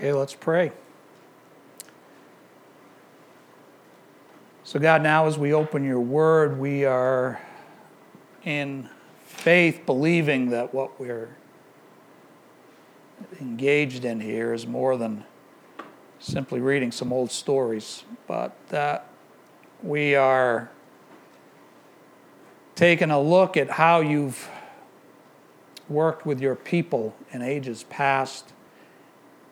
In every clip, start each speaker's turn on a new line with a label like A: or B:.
A: Okay, let's pray. So, God, now as we open your word, we are in faith believing that what we're engaged in here is more than simply reading some old stories, but that we are taking a look at how you've worked with your people in ages past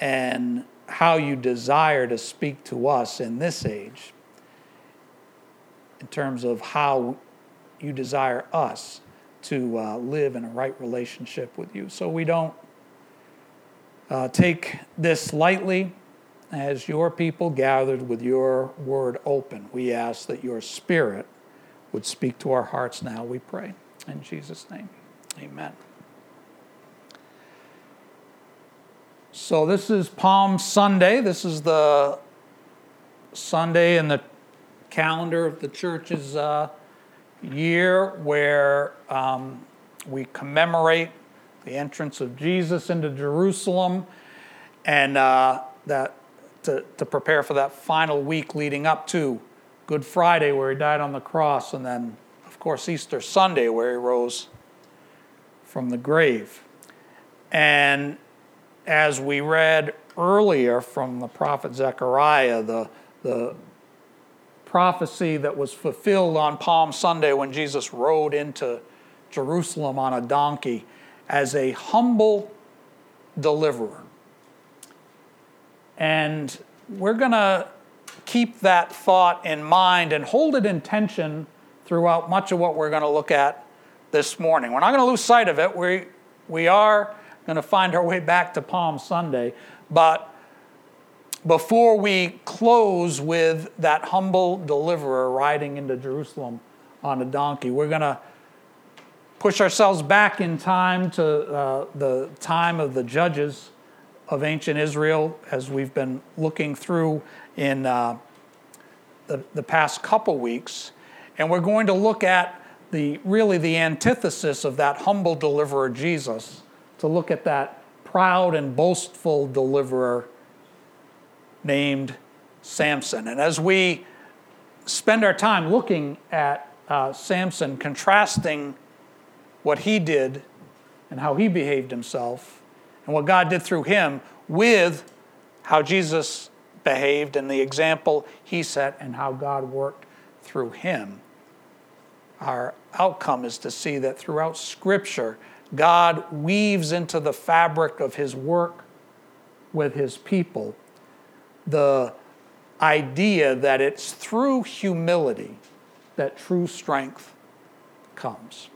A: and how you desire to speak to us in this age in terms of how you desire us to uh, live in a right relationship with you. So we don't uh, take this lightly as your people gathered with your word open. We ask that your spirit would speak to our hearts now, we pray. In Jesus' name, amen. So, this is Palm Sunday. This is the Sunday in the calendar of the church's uh, year where um, we commemorate the entrance of Jesus into Jerusalem and uh, that to, to prepare for that final week leading up to Good Friday, where he died on the cross, and then, of course, Easter Sunday, where he rose from the grave. And as we read earlier from the prophet Zechariah, the, the prophecy that was fulfilled on Palm Sunday when Jesus rode into Jerusalem on a donkey as a humble deliverer. And we're going to keep that thought in mind and hold it in tension throughout much of what we're going to look at this morning. We're not going to lose sight of it. We, we are going to find our way back to Palm Sunday, but before we close with that humble deliverer riding into Jerusalem on a donkey, we're going to push ourselves back in time to uh, the time of the judges of ancient Israel as we've been looking through in uh, the, the past couple weeks. And we're going to look at the really the antithesis of that humble deliverer Jesus, to look at that proud and boastful deliverer named Samson. And as we spend our time looking at uh, Samson, contrasting what he did and how he behaved himself and what God did through him with how Jesus behaved and the example he set and how God worked through him. Our outcome is to see that throughout Scripture, God weaves into the fabric of his work with his people the idea that it's through humility that true strength comes.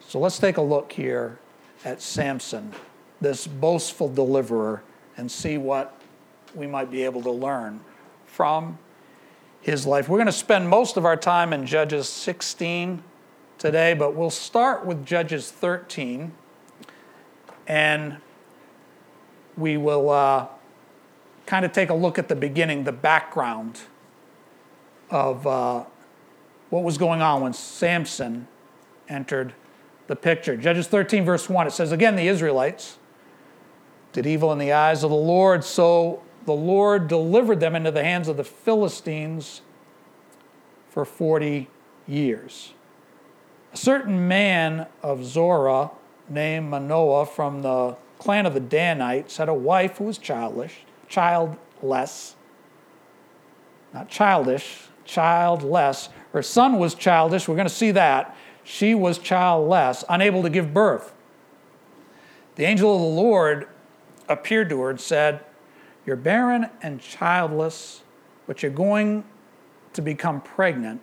A: So let's take a look here at Samson, this boastful deliverer, and see what we might be able to learn from his life. We're going to spend most of our time in Judges 16 today, but we'll start with Judges 13, and we will. Uh, kind of take a look at the beginning, the background of uh, what was going on when Samson entered the picture. Judges 13, verse 1, it says, Again, the Israelites did evil in the eyes of the Lord, so the Lord delivered them into the hands of the Philistines for 40 years. A certain man of Zorah named Manoah from the clan of the Danites had a wife who was childless childless, not childish, childless. Her son was childish. We're going to see that. She was childless, unable to give birth. The angel of the Lord appeared to her and said, You're barren and childless, but you're going to become pregnant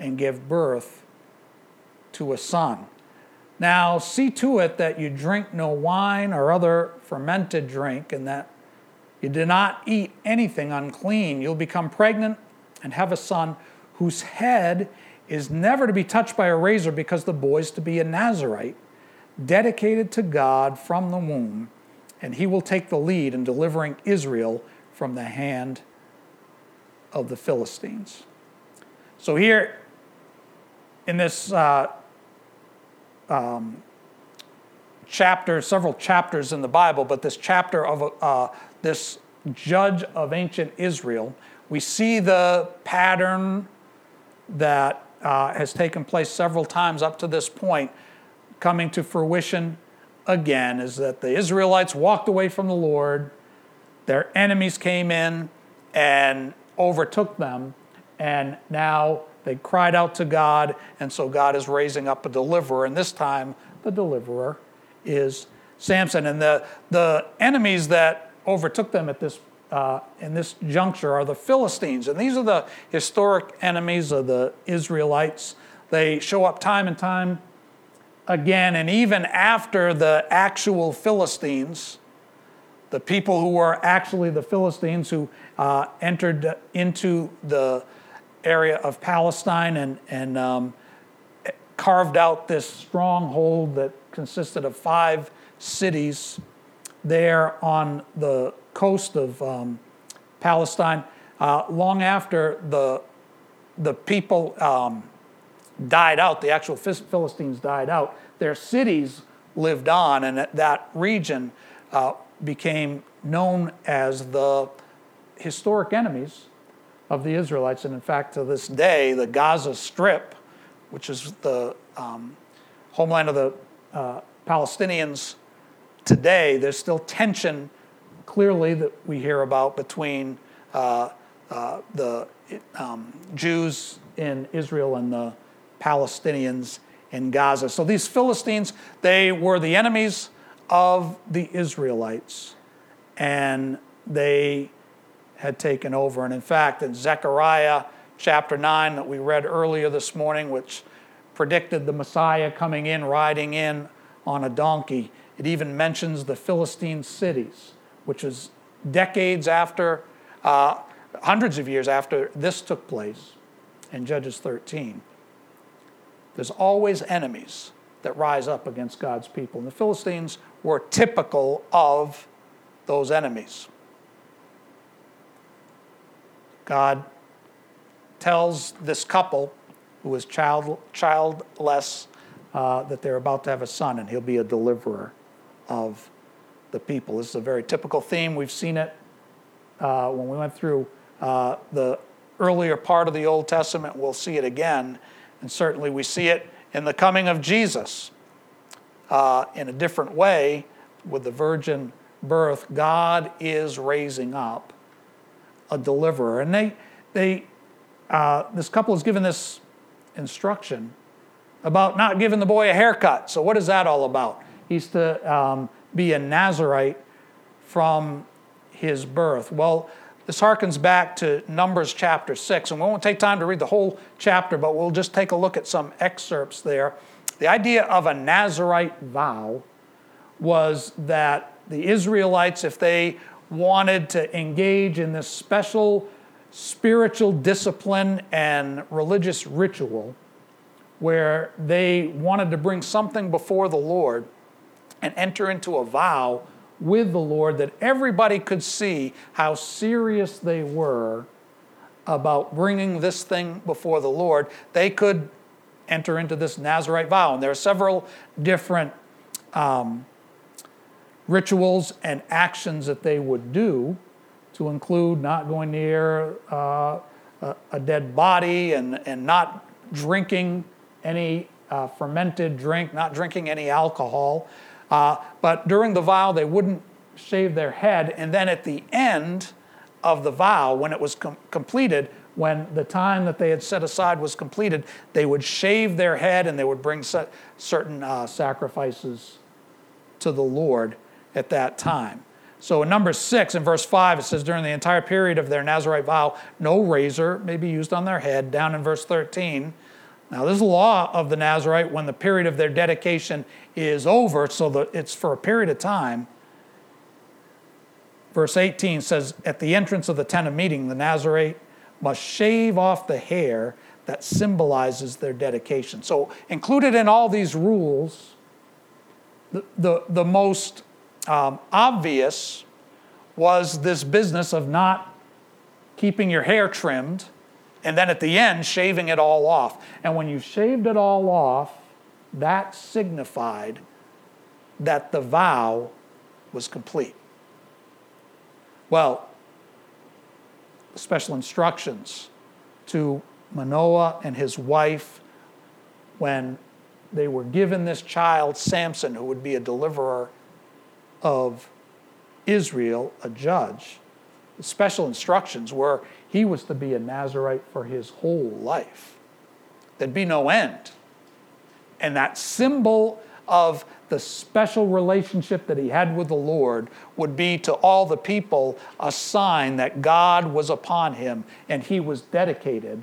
A: and give birth to a son. Now, see to it that you drink no wine or other fermented drink, and that you do not eat anything unclean. You'll become pregnant and have a son whose head is never to be touched by a razor because the boy is to be a Nazarite, dedicated to God from the womb, and he will take the lead in delivering Israel from the hand of the Philistines. So, here in this uh, um, chapter, several chapters in the Bible, but this chapter of uh, this judge of ancient Israel. We see the pattern that uh, has taken place several times up to this point coming to fruition again is that the Israelites walked away from the Lord, their enemies came in and overtook them, and now they cried out to God, and so God is raising up a deliverer, and this time the deliverer is Samson. And the, the enemies that overtook them at this uh, in this juncture are the Philistines. And these are the historic enemies of the Israelites. They show up time and time again, and even after the actual Philistines, the people who were actually the Philistines who uh, entered into the area of Palestine and, and um, carved out this stronghold that consisted of five cities there on the coast of um, Palestine. Uh, long after the, the people um, died out, the actual Philistines died out, their cities lived on, and that region uh, became known as the historic enemies of the Israelites. And in fact, to this day, the Gaza Strip, which is the um, homeland of the uh, Palestinians today, there's still tension clearly that we hear about between uh, uh, the um, Jews in Israel and the Palestinians in Gaza. So these Philistines, they were the enemies of the Israelites, and they had taken over. And in fact, in Zechariah chapter 9 that we read earlier this morning, which predicted the Messiah coming in, riding in on a donkey, it even mentions the Philistine cities, which is decades after, uh, hundreds of years after this took place in Judges 13. There's always enemies that rise up against God's people. And the Philistines were typical of those enemies. God tells this couple who is child, childless uh, that they're about to have a son and he'll be a deliverer of the people. This is a very typical theme. We've seen it uh, when we went through uh, the earlier part of the Old Testament. We'll see it again. And certainly we see it in the coming of Jesus uh, in a different way with the virgin birth. God is raising up a deliverer. And they, they, uh, this couple is given this instruction about not giving the boy a haircut. So, what is that all about? He's to um, be a Nazarite from his birth. Well, this harkens back to Numbers chapter 6, and we won't take time to read the whole chapter, but we'll just take a look at some excerpts there. The idea of a Nazarite vow was that the Israelites, if they wanted to engage in this special spiritual discipline and religious ritual, where they wanted to bring something before the Lord, and enter into a vow with the Lord that everybody could see how serious they were about bringing this thing before the Lord, they could enter into this Nazarite vow. And there are several different um, rituals and actions that they would do to include not going near uh, a, a, dead body and, and not drinking any uh, fermented drink, not drinking any alcohol. Uh, but during the vow, they wouldn't shave their head. And then at the end of the vow, when it was com- completed, when the time that they had set aside was completed, they would shave their head and they would bring certain uh, sacrifices to the Lord at that time. So in number six, in verse five, it says, during the entire period of their Nazarite vow, no razor may be used on their head. Down in verse 13, now, this law of the Nazarite when the period of their dedication is over, so that it's for a period of time. Verse 18 says, At the entrance of the tent of meeting, the Nazarite must shave off the hair that symbolizes their dedication. So, included in all these rules, the, the, the most um, obvious was this business of not keeping your hair trimmed and then at the end, shaving it all off. And when you shaved it all off, that signified that the vow was complete. Well, special instructions to Manoah and his wife when they were given this child, Samson, who would be a deliverer of Israel, a judge. The special instructions were he was to be a Nazarite for his whole life. There'd be no end. And that symbol of the special relationship that he had with the Lord would be to all the people a sign that God was upon him and he was dedicated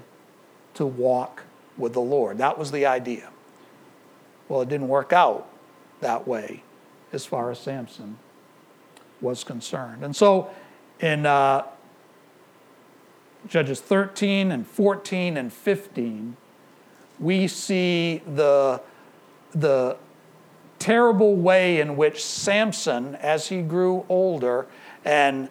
A: to walk with the Lord. That was the idea. Well, it didn't work out that way as far as Samson was concerned. And so in uh, Judges 13 and 14 and 15, we see the, the terrible way in which Samson, as he grew older and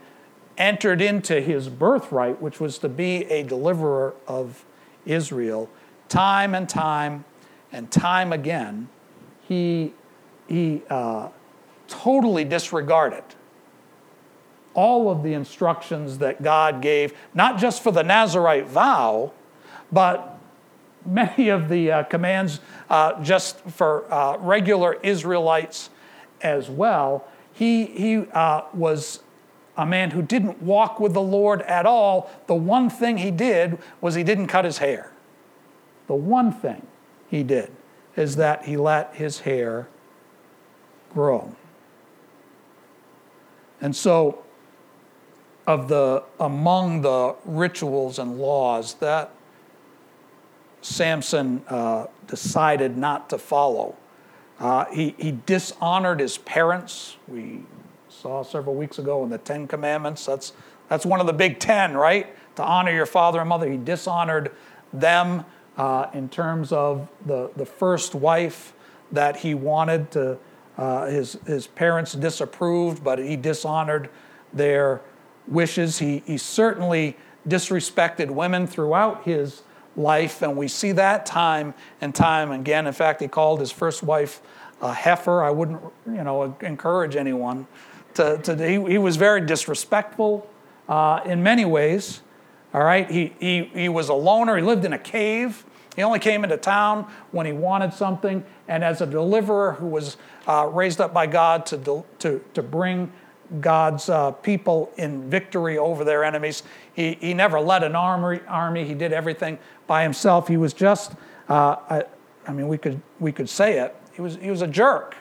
A: entered into his birthright, which was to be a deliverer of Israel, time and time and time again, he, he uh, totally disregarded all of the instructions that God gave, not just for the Nazarite vow, but many of the uh, commands uh, just for uh, regular Israelites as well. He, he uh, was a man who didn't walk with the Lord at all. The one thing he did was he didn't cut his hair. The one thing he did is that he let his hair grow. And so, of the among the rituals and laws that Samson uh, decided not to follow. Uh, he, he dishonored his parents. We saw several weeks ago in the Ten Commandments. That's, that's one of the big ten, right? To honor your father and mother. He dishonored them uh, in terms of the, the first wife that he wanted to. Uh, his, his parents disapproved, but he dishonored their wishes. He, he certainly disrespected women throughout his life, and we see that time and time again. In fact, he called his first wife a heifer. I wouldn't, you know, encourage anyone to. to he, he was very disrespectful uh, in many ways. All right, he, he, he was a loner. He lived in a cave. He only came into town when he wanted something. And as a deliverer who was uh, raised up by God to, to, to bring God's uh, people in victory over their enemies, he, he never led an army, army. He did everything by himself. He was just, uh, I, I mean, we could, we could say it, he was, he was a jerk.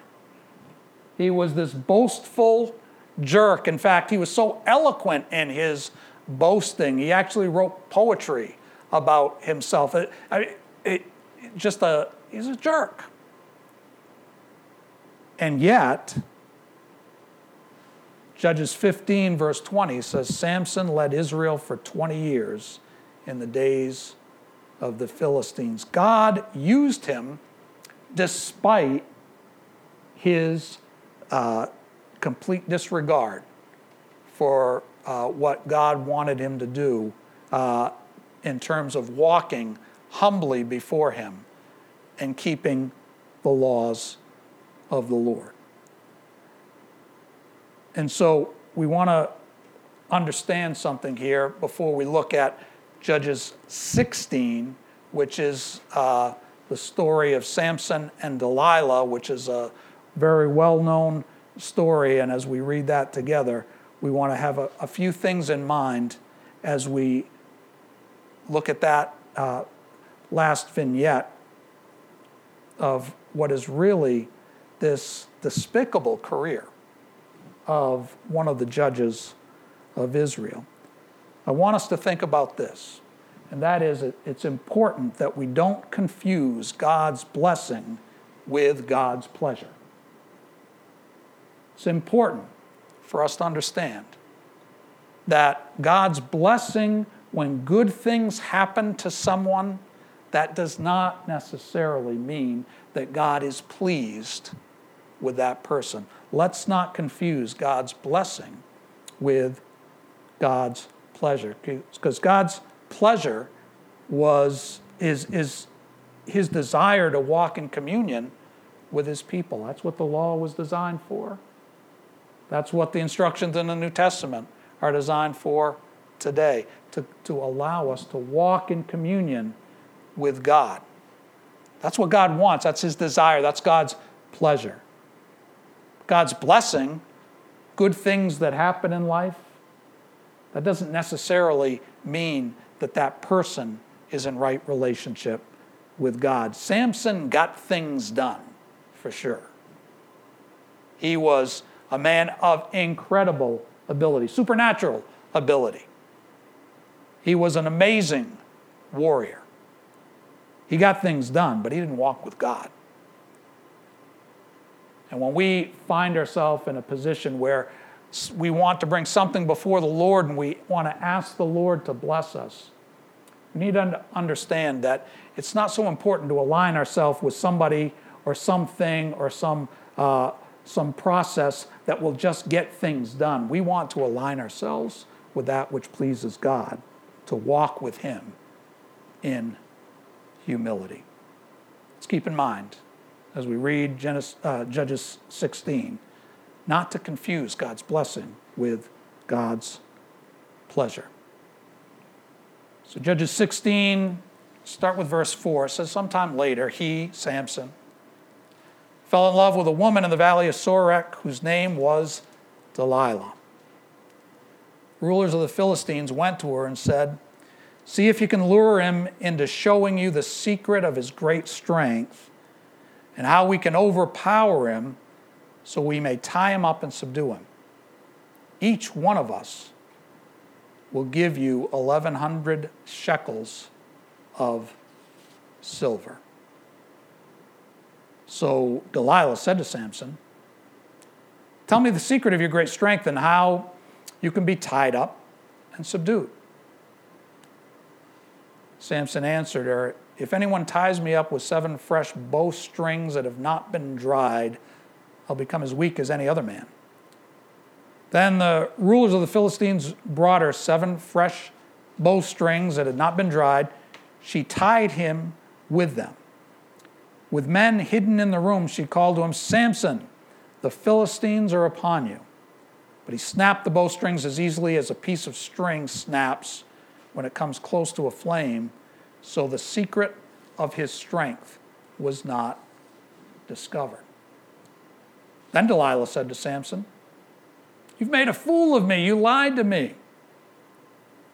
A: He was this boastful jerk. In fact, he was so eloquent in his boasting, he actually wrote poetry about himself. I, it, just a, he's a jerk. And yet, Judges 15, verse 20 says Samson led Israel for 20 years in the days of the Philistines. God used him despite his uh, complete disregard for uh, what God wanted him to do uh, in terms of walking humbly before him and keeping the laws of the Lord. And so we want to understand something here before we look at Judges 16, which is uh, the story of Samson and Delilah, which is a very well known story. And as we read that together, we want to have a, a few things in mind as we look at that uh, last vignette of what is really this despicable career of one of the judges of Israel. I want us to think about this, and that is it's important that we don't confuse God's blessing with God's pleasure. It's important for us to understand that God's blessing, when good things happen to someone, that does not necessarily mean that God is pleased with that person. Let's not confuse God's blessing with God's pleasure. Because God's pleasure was is, is his desire to walk in communion with his people. That's what the law was designed for. That's what the instructions in the New Testament are designed for today to, to allow us to walk in communion with God. That's what God wants. That's His desire. That's God's pleasure. God's blessing, good things that happen in life, that doesn't necessarily mean that that person is in right relationship with God. Samson got things done, for sure. He was a man of incredible ability, supernatural ability. He was an amazing warrior. He got things done, but he didn't walk with God. And when we find ourselves in a position where we want to bring something before the Lord and we want to ask the Lord to bless us, we need to understand that it's not so important to align ourselves with somebody or something or some, uh, some process that will just get things done. We want to align ourselves with that which pleases God, to walk with Him in humility. Let's keep in mind as we read Genesis, uh, Judges 16 not to confuse God's blessing with God's pleasure. So, Judges 16, start with verse 4. It says, Sometime later, he, Samson, fell in love with a woman in the valley of Sorek whose name was Delilah. Rulers of the Philistines went to her and said, See if you can lure him into showing you the secret of his great strength and how we can overpower him so we may tie him up and subdue him. Each one of us will give you 1,100 shekels of silver. So Delilah said to Samson, Tell me the secret of your great strength and how you can be tied up and subdued. Samson answered her, If anyone ties me up with seven fresh bowstrings that have not been dried, I'll become as weak as any other man. Then the rulers of the Philistines brought her seven fresh bowstrings that had not been dried. She tied him with them. With men hidden in the room, she called to him, Samson, the Philistines are upon you. But he snapped the bowstrings as easily as a piece of string snaps when it comes close to a flame, so the secret of his strength was not discovered. Then Delilah said to Samson, You've made a fool of me. You lied to me.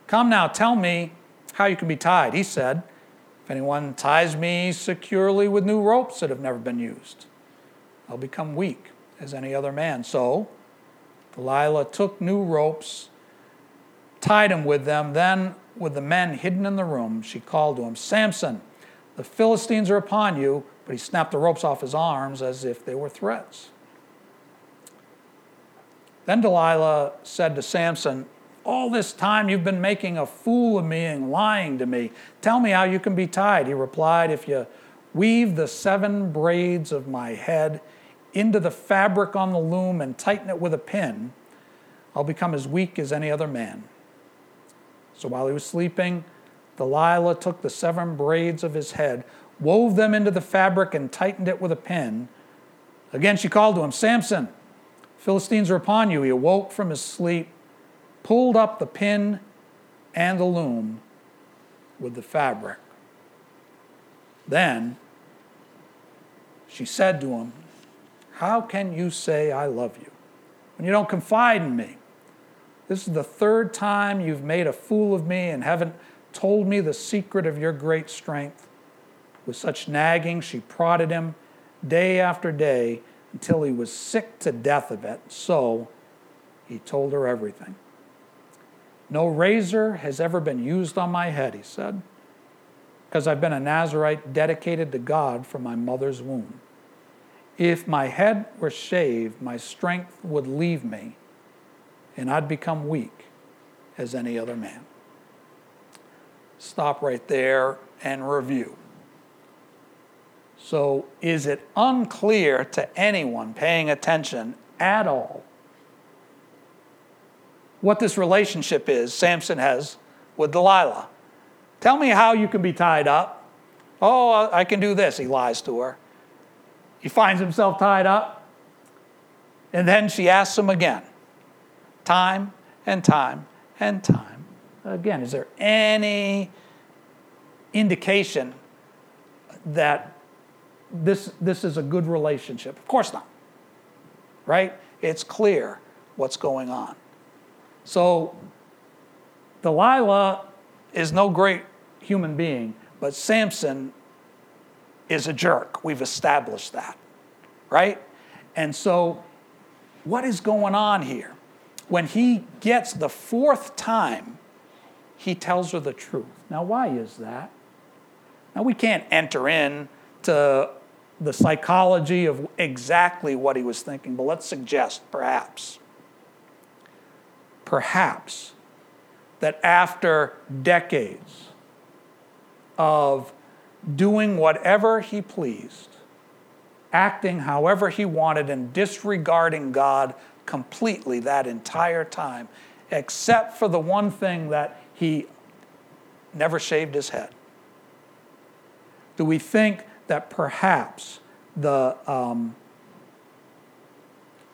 A: Come now, tell me how you can be tied. He said, If anyone ties me securely with new ropes that have never been used, I'll become weak as any other man. So Delilah took new ropes, tied him with them. Then with the men hidden in the room, she called to him, Samson, the Philistines are upon you. But he snapped the ropes off his arms as if they were threats. Then Delilah said to Samson, All this time you've been making a fool of me and lying to me. Tell me how you can be tied. He replied, If you weave the seven braids of my head into the fabric on the loom and tighten it with a pin, I'll become as weak as any other man. So while he was sleeping, Delilah took the seven braids of his head, wove them into the fabric, and tightened it with a pin. Again, she called to him, Samson, Philistines are upon you. He awoke from his sleep, pulled up the pin and the loom with the fabric. Then she said to him, How can you say I love you when you don't confide in me? This is the third time you've made a fool of me and haven't told me the secret of your great strength. With such nagging, she prodded him day after day until he was sick to death of it. So he told her everything. No razor has ever been used on my head, he said, because I've been a Nazarite dedicated to God from my mother's womb. If my head were shaved, my strength would leave me and I'd become weak as any other man. Stop right there and review. So, is it unclear to anyone paying attention at all what this relationship is Samson has with Delilah? Tell me how you can be tied up. Oh, I can do this, he lies to her. He finds himself tied up, and then she asks him again time and time and time again. Is there any indication that this, this is a good relationship? Of course not. Right? It's clear what's going on. So, Delilah is no great human being, but Samson is a jerk. We've established that. Right? And so, what is going on here? When he gets the fourth time, he tells her the truth. Now, why is that? Now, we can't enter in to the psychology of exactly what he was thinking, but let's suggest, perhaps, perhaps, that after decades of doing whatever he pleased, acting however he wanted, and disregarding God completely that entire time, except for the one thing that he never shaved his head. Do we think that perhaps the, um,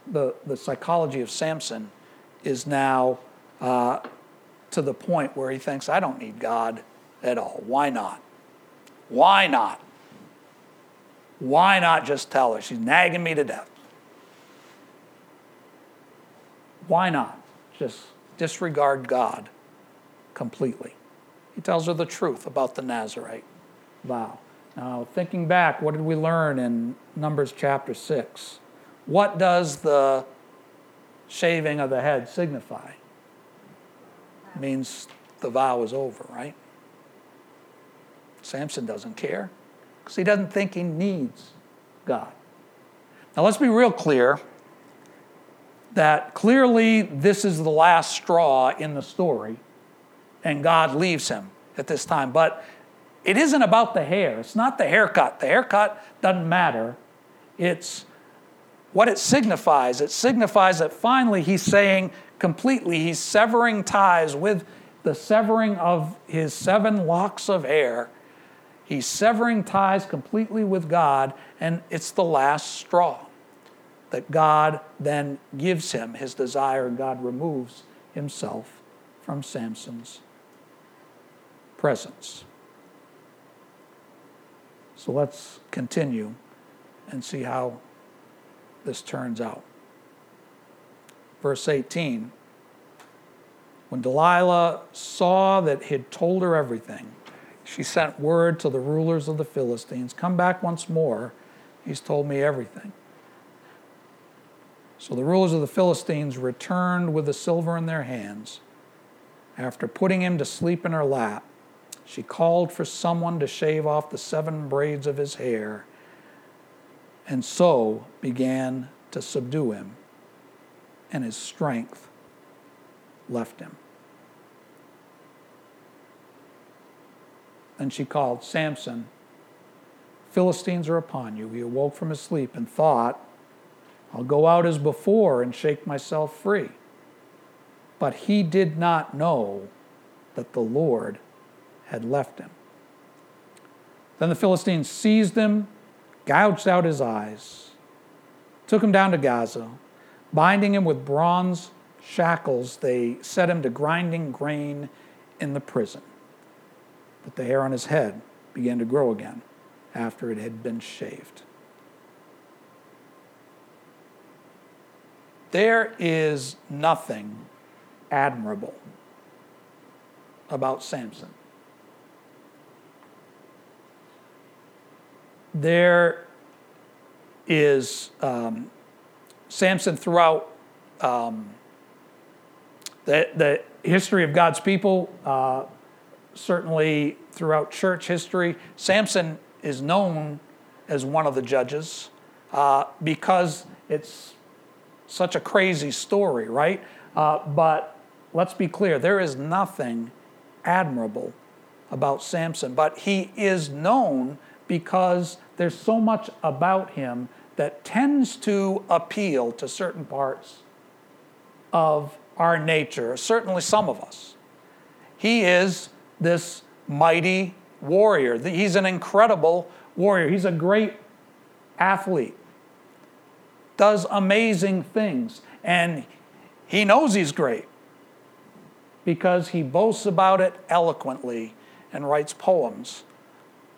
A: the, the psychology of Samson is now uh, to the point where he thinks, I don't need God at all. Why not? Why not? Why not just tell her? She's nagging me to death. Why not just disregard God completely? He tells her the truth about the Nazarite vow. Now, thinking back, what did we learn in Numbers chapter 6? What does the shaving of the head signify? It means the vow is over, right? Samson doesn't care because he doesn't think he needs God. Now, let's be real clear that clearly this is the last straw in the story, and God leaves him at this time. But it isn't about the hair. It's not the haircut. The haircut doesn't matter. It's what it signifies. It signifies that finally he's saying completely, he's severing ties with the severing of his seven locks of hair. He's severing ties completely with God, and it's the last straw that God then gives him his desire, and God removes himself from Samson's presence. So let's continue and see how this turns out. Verse 18 When Delilah saw that he had told her everything, she sent word to the rulers of the Philistines Come back once more. He's told me everything. So the rulers of the Philistines returned with the silver in their hands. After putting him to sleep in her lap, she called for someone to shave off the seven braids of his hair, and so began to subdue him, and his strength left him. Then she called, Samson, Philistines are upon you. He awoke from his sleep and thought, I'll go out as before and shake myself free. But he did not know that the Lord had left him. Then the Philistines seized him, gouged out his eyes, took him down to Gaza. Binding him with bronze shackles, they set him to grinding grain in the prison. But the hair on his head began to grow again after it had been shaved. There is nothing admirable about Samson. there is um, Samson throughout um, the, the history of God's people, uh, certainly throughout church history. Samson is known as one of the judges uh, because it's such a crazy story, right? Uh, but let's be clear there is nothing admirable about Samson, but he is known because there's so much about him that tends to appeal to certain parts of our nature, certainly some of us. He is this mighty warrior. He's an incredible warrior. He's a great athlete, does amazing things, and he knows he's great. because he boasts about it eloquently and writes poems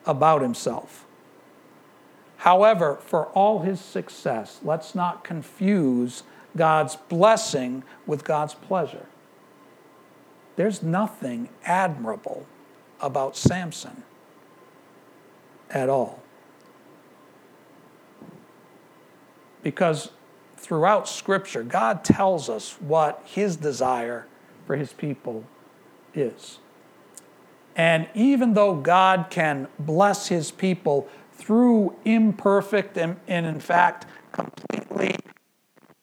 A: about himself. However, for all his success, let's not confuse God's blessing with God's pleasure. There's nothing admirable about Samson at all. Because throughout Scripture, God tells us what his desire for his people is. And even though God can bless his people through imperfect and, and in fact, completely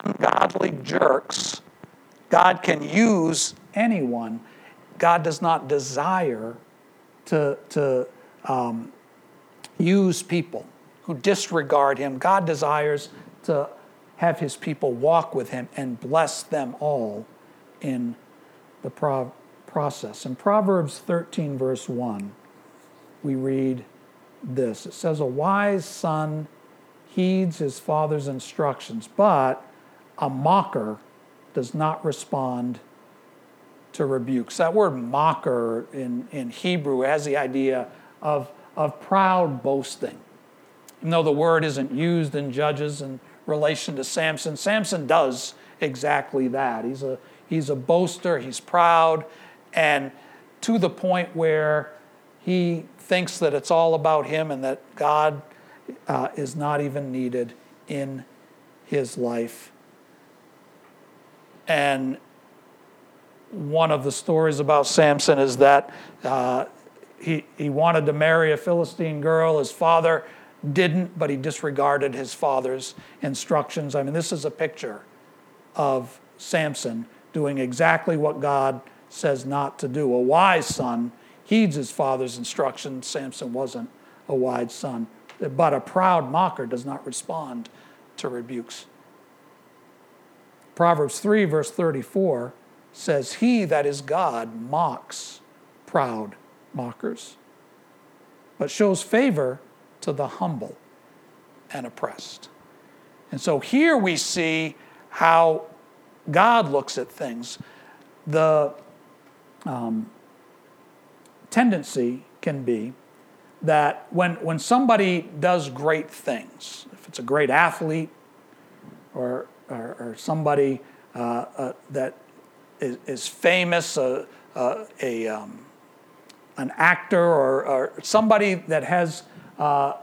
A: ungodly jerks, God can use anyone. God does not desire to, to um, use people who disregard him. God desires to have his people walk with him and bless them all in the pro- process. In Proverbs 13, verse 1, we read this it says, A wise son heeds his father's instructions, but a mocker does not respond to rebukes. That word mocker in, in Hebrew has the idea of, of proud boasting. Even though the word isn't used in Judges in relation to Samson, Samson does exactly that. He's a, he's a boaster, he's proud, and to the point where he thinks that it's all about him and that God uh, is not even needed in his life. And one of the stories about Samson is that uh, he, he wanted to marry a Philistine girl. His father didn't, but he disregarded his father's instructions. I mean, this is a picture of Samson doing exactly what God says not to do. A wise son heeds his father's instructions. Samson wasn't a wise son. But a proud mocker does not respond to rebukes. Proverbs 3, verse 34 says, He that is God mocks proud mockers, but shows favor to the humble and oppressed. And so here we see how God looks at things. The um, tendency can be that when, when somebody does great things, if it's a great athlete or, or, or somebody uh, uh, that is, is famous, uh, uh, a, um, an actor or, or, somebody that has uh,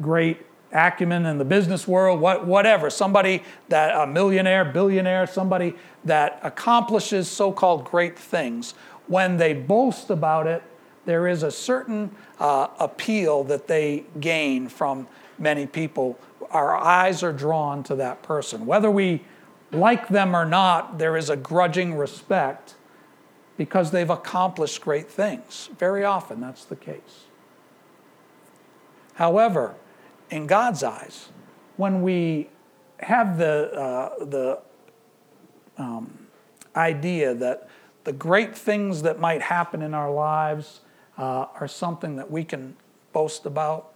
A: great acumen in the business world, what, whatever, somebody that a millionaire, billionaire, somebody that accomplishes so called great things, when they boast about it, there is a certain uh, appeal that they gain from many people. Our eyes are drawn to that person. Whether we like them or not, there is a grudging respect because they've accomplished great things. Very often, that's the case. However, in God's eyes, when we have the, uh, the um, idea that the great things that might happen in our lives uh, are something that we can boast about,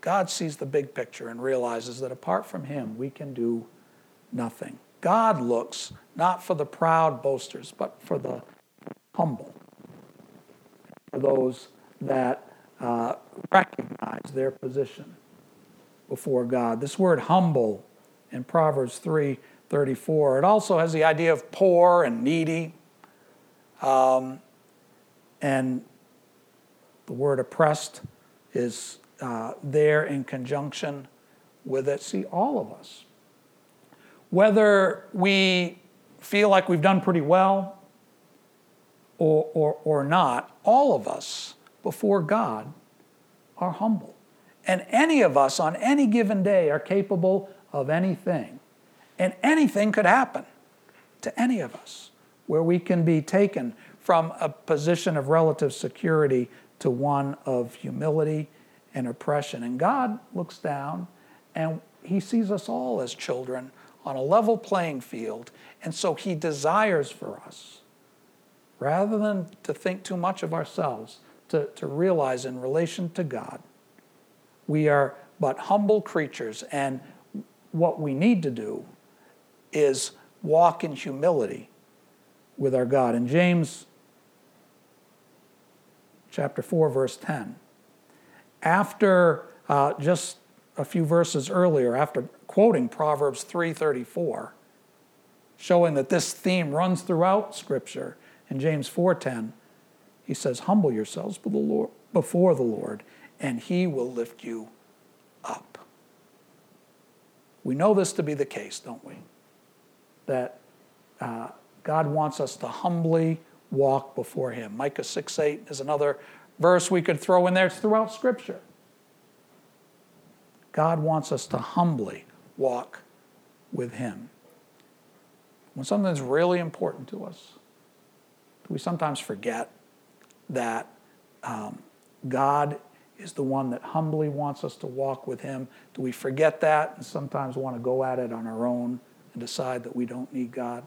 A: God sees the big picture and realizes that apart from Him, we can do nothing. God looks not for the proud boasters, but for the humble, for those that uh, recognize their position before God. This word humble in Proverbs 3 34, it also has the idea of poor and needy. Um, and the word oppressed is uh, there in conjunction with it. See, all of us whether we feel like we've done pretty well or, or, or not, all of us before God are humble. And any of us on any given day are capable of anything. And anything could happen to any of us where we can be taken from a position of relative security to one of humility and oppression. And God looks down and he sees us all as children on a level playing field. And so he desires for us, rather than to think too much of ourselves, to, to realize in relation to God, we are but humble creatures. And what we need to do is walk in humility with our God. In James chapter 4, verse 10, after uh, just a few verses earlier, after quoting Proverbs 3:34, showing that this theme runs throughout Scripture, in James 4:10, he says, "Humble yourselves before the Lord, and He will lift you up." We know this to be the case, don't we? That uh, God wants us to humbly walk before Him. Micah 6 8 is another verse we could throw in there. It's throughout Scripture. God wants us to humbly walk with Him. When something's really important to us, we sometimes forget that um, God is the one that humbly wants us to walk with Him? Do we forget that and sometimes want to go at it on our own and decide that we don't need God?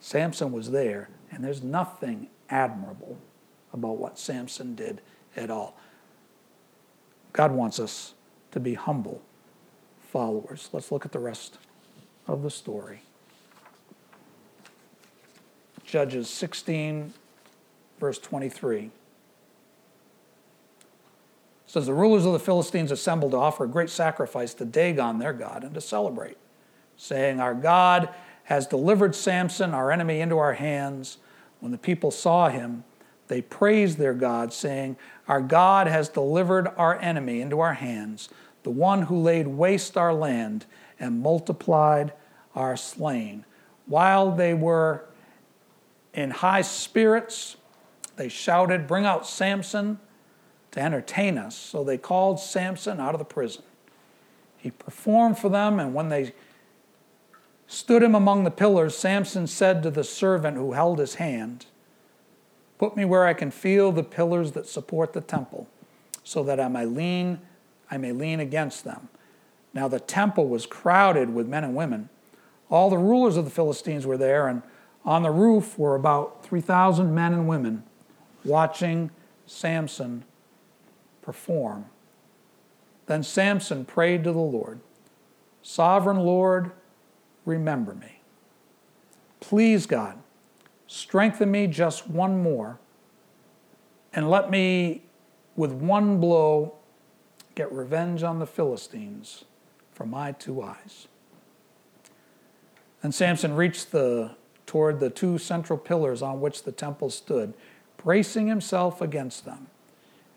A: Samson was there, and there's nothing admirable about what Samson did at all. God wants us to be humble followers. Let's look at the rest of the story. Judges 16, verse 23 says the rulers of the Philistines assembled to offer a great sacrifice to Dagon, their god, and to celebrate, saying, Our God has delivered Samson, our enemy, into our hands. When the people saw him, they praised their God, saying, Our God has delivered our enemy into our hands, the one who laid waste our land and multiplied our slain. While they were in high spirits, they shouted, Bring out Samson to entertain us. So they called Samson out of the prison. He performed for them, and when they stood him among the pillars, Samson said to the servant who held his hand, Put me where I can feel the pillars that support the temple, so that I may lean, I may lean against them. Now the temple was crowded with men and women. All the rulers of the Philistines were there, and on the roof were about 3,000 men and women watching Samson perform. Then Samson prayed to the Lord Sovereign Lord, remember me. Please, God, strengthen me just one more, and let me, with one blow, get revenge on the Philistines for my two eyes. And Samson reached the, toward the two central pillars on which the temple stood, bracing himself against them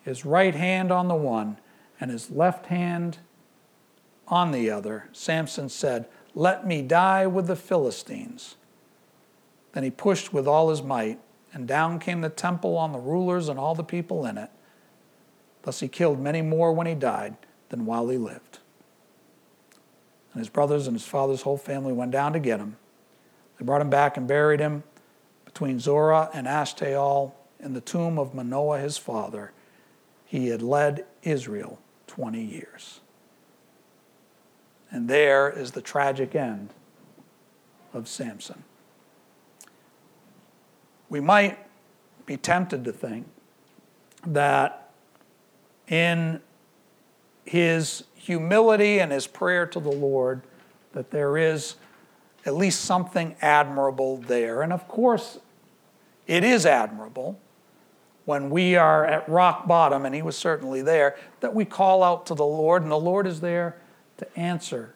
A: his right hand on the one and his left hand on the other, Samson said, Let me die with the Philistines. Then he pushed with all his might, and down came the temple on the rulers and all the people in it. Thus he killed many more when he died than while he lived. And his brothers and his father's whole family went down to get him. They brought him back and buried him between Zorah and Eshtaol in the tomb of Manoah his father he had led Israel 20 years. And there is the tragic end of Samson. We might be tempted to think that in his humility and his prayer to the Lord, that there is at least something admirable there. And of course, it is admirable when we are at rock bottom, and he was certainly there, that we call out to the Lord, and the Lord is there to answer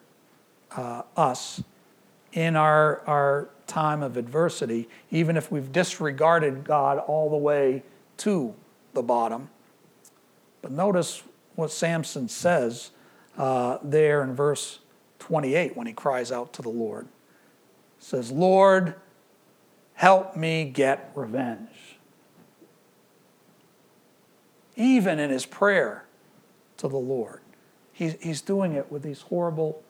A: uh, us in our, our time of adversity, even if we've disregarded God all the way to the bottom. But notice what Samson says uh, there in verse 28 when he cries out to the Lord. He says, Lord, help me get revenge even in his prayer to the Lord. He's, he's doing it with these horrible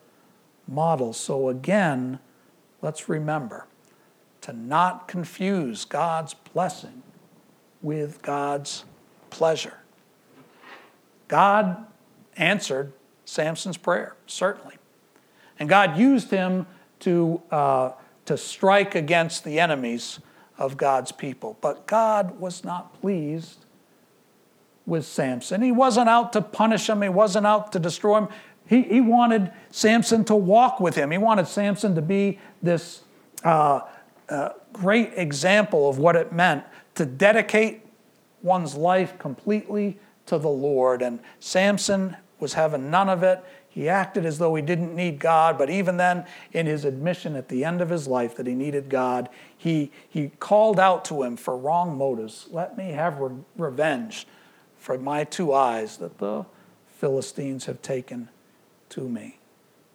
A: models. So, again, let's remember to not confuse God's blessing with God's pleasure. God answered Samson's prayer, certainly. And God used him to, uh, to strike against the enemies of God's people. But God was not pleased with Samson. He wasn't out to punish him, he wasn't out to destroy him. He, he wanted Samson to walk with him. He wanted Samson to be this uh, a great example of what it meant to dedicate one's life completely to the Lord. And Samson was having none of it. He acted as though he didn't need God, but even then, in his admission at the end of his life that he needed God, he, he called out to him for wrong motives. Let me have re- revenge for my two eyes that the Philistines have taken to me.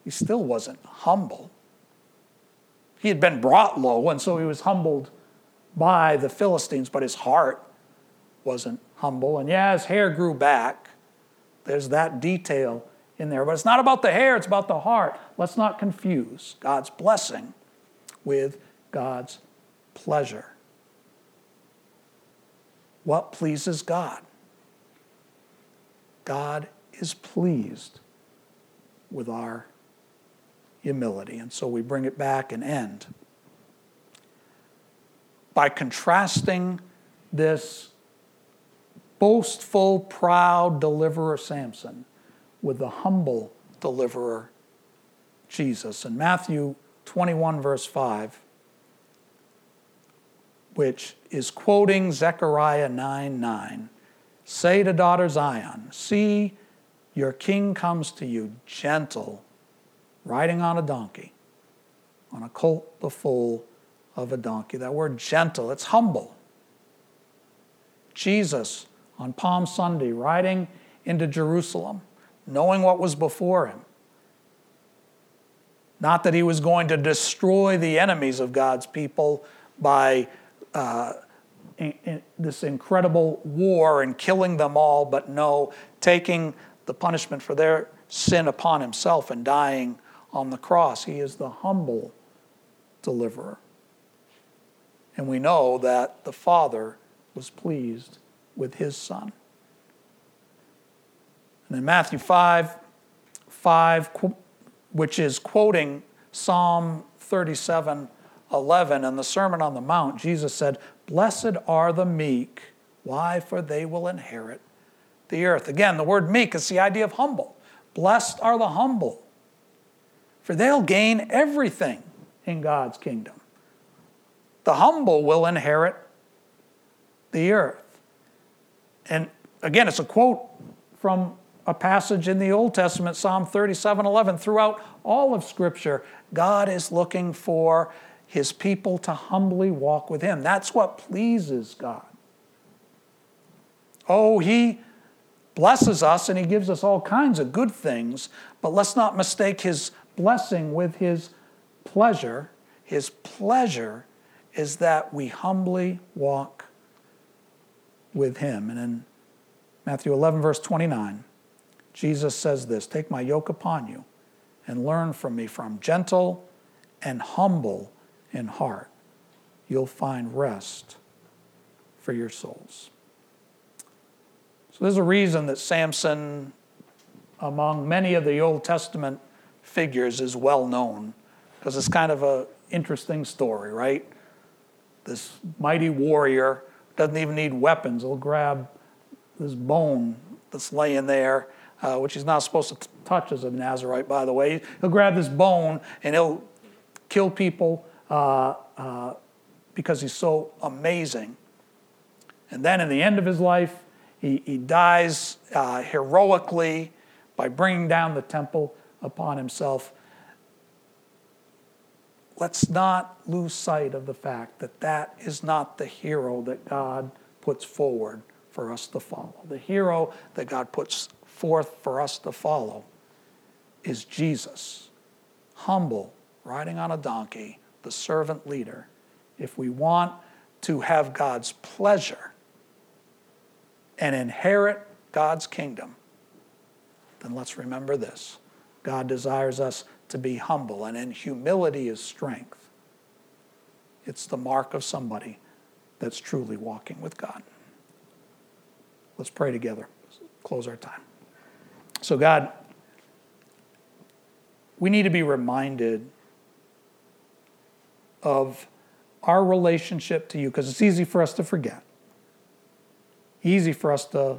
A: He still wasn't humble. He had been brought low, and so he was humbled by the Philistines, but his heart wasn't humble. And yeah, his hair grew back. There's that detail in there. But it's not about the hair, it's about the heart. Let's not confuse God's blessing with God's pleasure. What pleases God? God is pleased with our humility. And so we bring it back and end by contrasting this boastful, proud deliverer Samson with the humble deliverer Jesus. In Matthew 21, verse 5, which is quoting Zechariah 9 9, say to daughter Zion, See, your king comes to you gentle riding on a donkey, on a colt the foal of a donkey. That word gentle, it's humble. Jesus on Palm Sunday riding into Jerusalem, knowing what was before him. Not that he was going to destroy the enemies of God's people by uh, this incredible war and killing them all, but no, taking the punishment for their sin upon himself and dying on the cross. He is the humble deliverer. And we know that the Father was pleased with his Son. And in Matthew 5, 5, which is quoting Psalm 37, 11, and the Sermon on the Mount, Jesus said, Blessed are the meek. Why? For they will inherit the earth. Again, the word meek is the idea of humble. Blessed are the humble, for they'll gain everything in God's kingdom. The humble will inherit the earth. And again, it's a quote from a passage in the Old Testament, Psalm 37 11. Throughout all of Scripture, God is looking for his people to humbly walk with him. That's what pleases God. Oh, he blesses us and he gives us all kinds of good things, but let's not mistake his blessing with his pleasure. His pleasure is that we humbly walk with him. And in Matthew 11, verse 29, Jesus says this Take my yoke upon you and learn from me, for I'm gentle and humble in heart. You'll find rest for your souls. So there's a reason that Samson, among many of the Old Testament figures is well known because it's kind of an interesting story, right? This mighty warrior doesn't even need weapons. He'll grab this bone that's laying there, uh, which he's not supposed to t- touch as a Nazarite, by the way. He'll grab this bone and he'll kill people uh, uh, because he's so amazing. And then in the end of his life, he, he dies uh, heroically by bringing down the temple upon himself. Let's not lose sight of the fact that that is not the hero that God puts forward for us to follow. The hero that God puts forth for us to follow is Jesus, humble, riding on a donkey, the servant leader. If we want to have God's pleasure and inherit God's kingdom, then let's remember this God desires us to be humble, and in humility is strength. It's the mark of somebody that's truly walking with God. Let's pray together. Close our time. So, God, we need to be reminded of our relationship to you because it's easy for us to forget, easy for us to